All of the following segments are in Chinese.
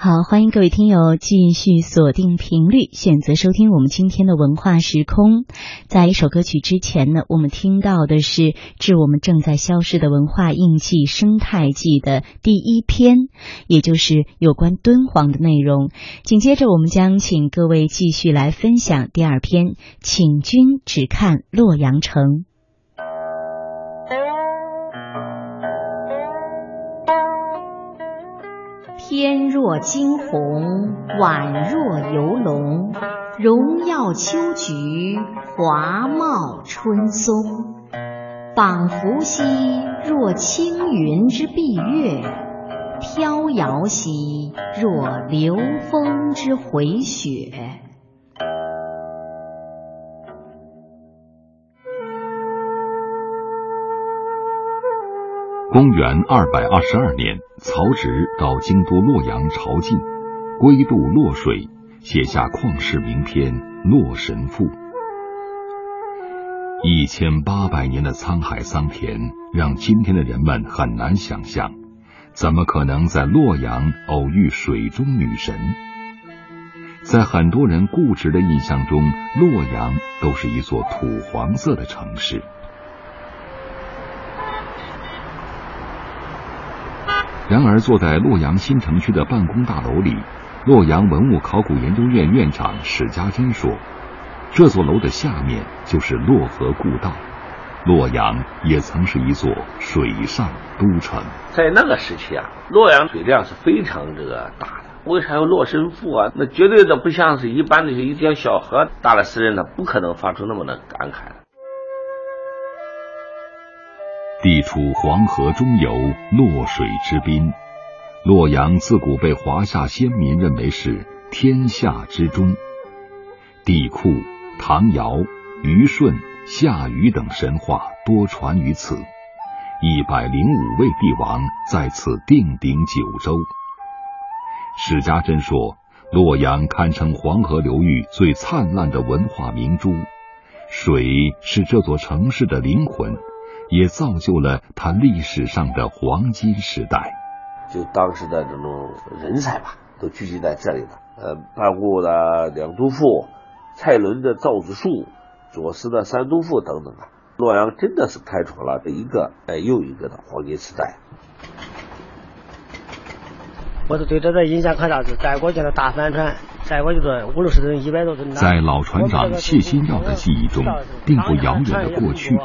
好，欢迎各位听友继续锁定频率，选择收听我们今天的文化时空。在一首歌曲之前呢，我们听到的是致我们正在消失的文化印记生态记的第一篇，也就是有关敦煌的内容。紧接着，我们将请各位继续来分享第二篇，请君只看洛阳城。天若惊鸿，宛若游龙，荣耀秋菊，华茂春松。仿佛兮若轻云之蔽月，飘摇兮若流风之回雪。公元二百二十二年，曹植到京都洛阳朝觐，归渡洛水，写下旷世名篇《洛神赋》。一千八百年的沧海桑田，让今天的人们很难想象，怎么可能在洛阳偶遇水中女神？在很多人固执的印象中，洛阳都是一座土黄色的城市。然而，坐在洛阳新城区的办公大楼里，洛阳文物考古研究院院长史家珍说：“这座楼的下面就是洛河故道，洛阳也曾是一座水上都城。在那个时期啊，洛阳水量是非常这个大的。为啥有洛神赋啊？那绝对的不像是一般的一条小河，大的诗人呢不可能发出那么的感慨。”地处黄河中游，洛水之滨。洛阳自古被华夏先民认为是天下之中。帝喾、唐尧、虞舜、夏禹等神话多传于此。一百零五位帝王在此定鼎九州。史家珍说，洛阳堪称黄河流域最灿烂的文化明珠，水是这座城市的灵魂。也造就了他历史上的黄金时代。就当时的这种人才吧，都聚集在这里了。呃，班固的《两都赋》，蔡伦的《造纸术》，左思的《三都赋》等等啊，洛阳真的是开创了一个呃又一个的黄金时代。我是对这个印象很大，是载过去的大帆船，就是五六十吨、一百多吨。在老船长谢新耀的记忆中，并不遥远的过去，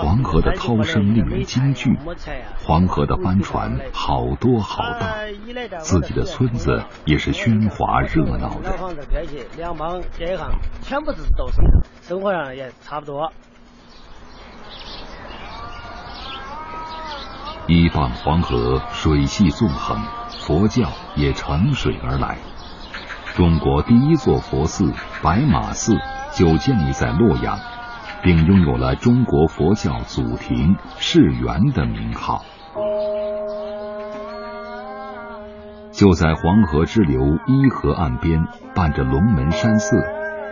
黄河的涛声令人惊惧，黄河的帆船好多好大，自己的村子也是喧哗热闹的。两帮全部是都是生活上也差不多。一傍黄河，水系纵横。佛教也乘水而来。中国第一座佛寺白马寺就建立在洛阳，并拥有了中国佛教祖庭世园的名号。就在黄河支流伊河岸边，伴着龙门山寺，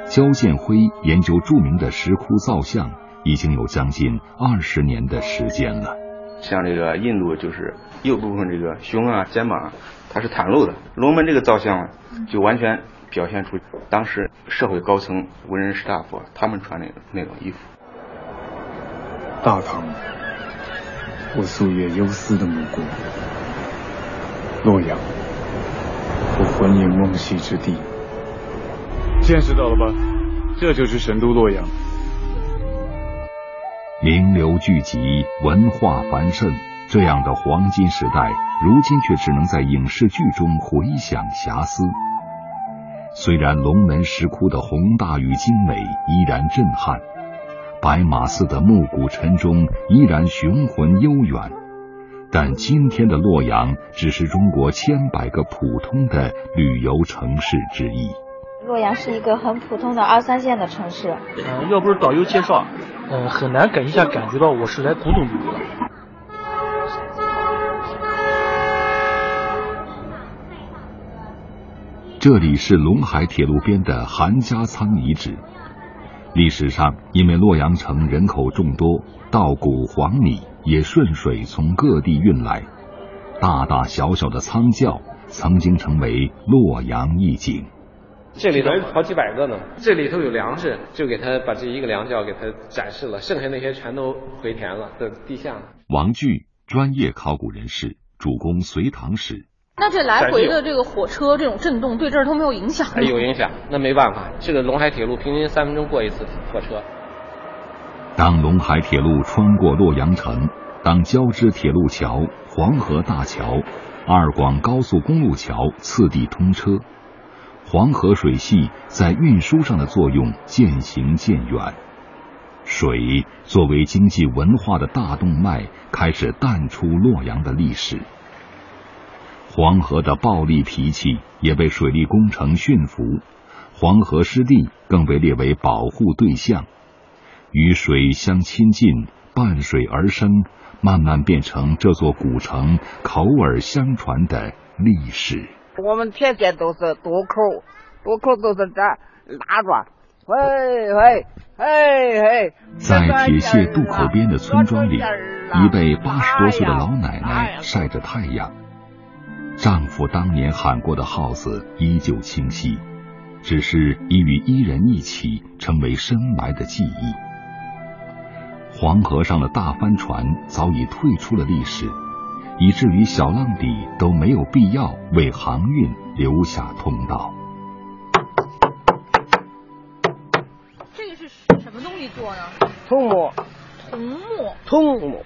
焦建辉研究著名的石窟造像，已经有将近二十年的时间了。像这个印度就是右部分这个胸啊肩膀，啊它是袒露的。龙门这个造像就完全表现出当时社会高层文人士大夫他们穿的那种衣服。大唐，我夙夜忧思的母国；洛阳，我魂萦梦系之地。见识到了吧？这就是神都洛阳。名流聚集，文化繁盛，这样的黄金时代，如今却只能在影视剧中回响遐思。虽然龙门石窟的宏大与精美依然震撼，白马寺的暮鼓晨钟依然雄浑悠远，但今天的洛阳只是中国千百个普通的旅游城市之一。洛阳是一个很普通的二三线的城市。嗯，要不是导游介绍，嗯，很难感一下感觉到我是来古董旅游的。这里是陇海铁路边的韩家仓遗址。历史上，因为洛阳城人口众多，稻谷、黄米也顺水从各地运来，大大小小的仓窖曾经成为洛阳一景。这里头好几百个呢，这里头有粮食，就给他把这一个粮窖给他展示了，剩下那些全都回填了，在地下。王巨，专业考古人士，主攻隋唐史。那这来回的这个火车这种震动对这儿都没有影响？哎，有影响，那没办法，这个陇海铁路平均三分钟过一次火车。当陇海铁路穿过洛阳城，当交织铁路桥、黄河大桥、二广高速公路桥次第通车。黄河水系在运输上的作用渐行渐远，水作为经济文化的大动脉开始淡出洛阳的历史。黄河的暴戾脾气也被水利工程驯服，黄河湿地更被列为保护对象，与水相亲近，伴水而生，慢慢变成这座古城口耳相传的历史。我们天天都是渡口，渡口都是这拉着，喂喂嘿嘿。在铁屑渡口边的村庄里，一位八十多岁的老奶奶晒着太阳，丈夫当年喊过的号子依旧清晰，只是已与伊人一起成为深埋的记忆。黄河上的大帆船早已退出了历史。以至于小浪底都没有必要为航运留下通道。这个是什么东西做呢？桐木。桐木。桐木。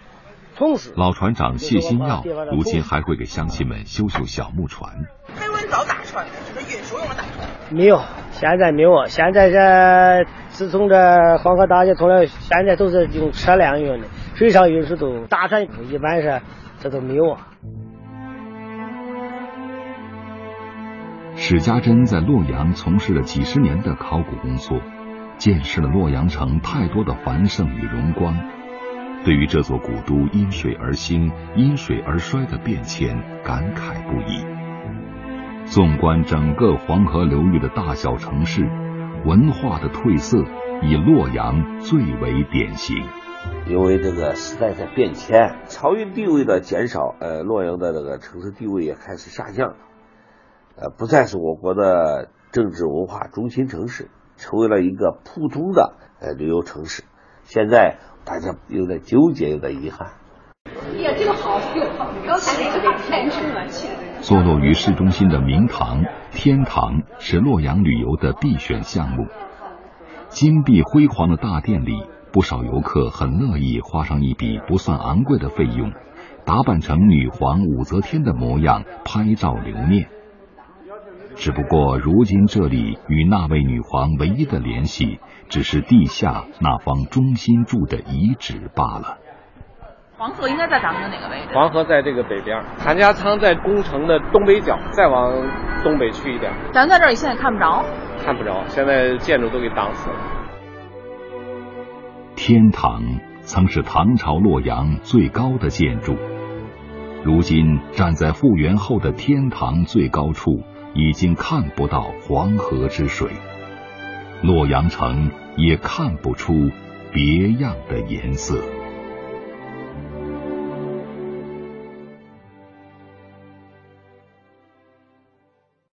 桐石。老船长谢新耀如今还会给乡亲们修修小木船。开文早大船，这个运输用的大船。没有，现在没有。现在这自从这黄河大堤通了，现在都是用车辆运的，水上运输都大船一般是。这都没有啊！史家珍在洛阳从事了几十年的考古工作，见识了洛阳城太多的繁盛与荣光，对于这座古都因水而兴、因水而衰的变迁感慨不已。纵观整个黄河流域的大小城市，文化的褪色以洛阳最为典型。因为这个时代在变迁，漕运地位的减少，呃，洛阳的这个城市地位也开始下降，呃，不再是我国的政治文化中心城市，成为了一个普通的呃旅游城市。现在大家有点纠结，有点遗憾。哎呀，这个好又好，刚才那个太生了气了。坐落于市中心的明堂天堂是洛阳旅游的必选项目，金碧辉煌的大殿里。不少游客很乐意花上一笔不算昂贵的费用，打扮成女皇武则天的模样拍照留念。只不过，如今这里与那位女皇唯一的联系，只是地下那方中心柱的遗址罢了。黄河应该在咱们的哪个位置？黄河在这个北边，韩家仓在宫城的东北角，再往东北去一点。咱在这儿现在看不着，看不着，现在建筑都给挡死了。天堂曾是唐朝洛阳最高的建筑，如今站在复原后的天堂最高处，已经看不到黄河之水，洛阳城也看不出别样的颜色。